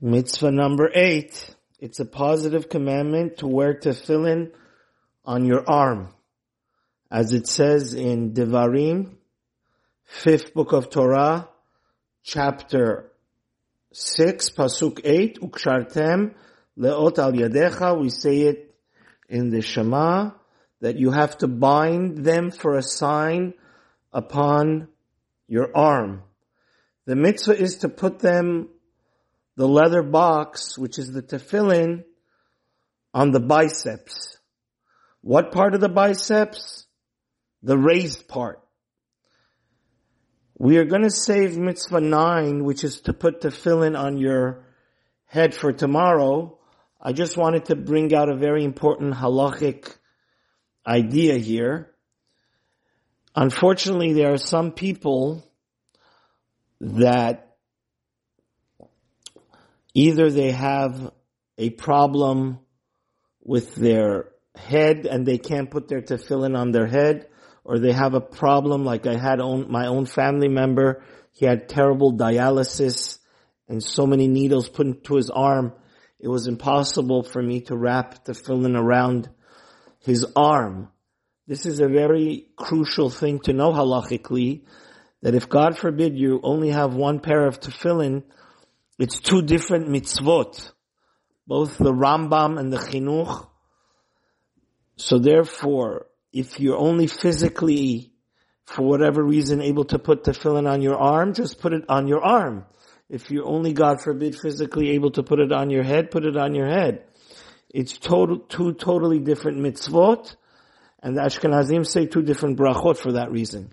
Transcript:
Mitzvah number eight. It's a positive commandment to wear tefillin on your arm. As it says in Devarim, fifth book of Torah, chapter six, pasuk eight, ukshartem leot al yadecha. We say it in the Shema that you have to bind them for a sign upon your arm. The mitzvah is to put them the leather box, which is the tefillin, on the biceps. What part of the biceps? The raised part. We are going to save mitzvah nine, which is to put tefillin on your head for tomorrow. I just wanted to bring out a very important halachic idea here. Unfortunately, there are some people that Either they have a problem with their head and they can't put their tefillin on their head, or they have a problem like I had own, my own family member. He had terrible dialysis and so many needles put into his arm. It was impossible for me to wrap tefillin around his arm. This is a very crucial thing to know halachically, that if God forbid you only have one pair of tefillin, it's two different mitzvot, both the Rambam and the Chinuch. So therefore, if you're only physically, for whatever reason, able to put tefillin on your arm, just put it on your arm. If you're only, God forbid, physically able to put it on your head, put it on your head. It's total, two totally different mitzvot, and the Ashkenazim say two different brachot for that reason.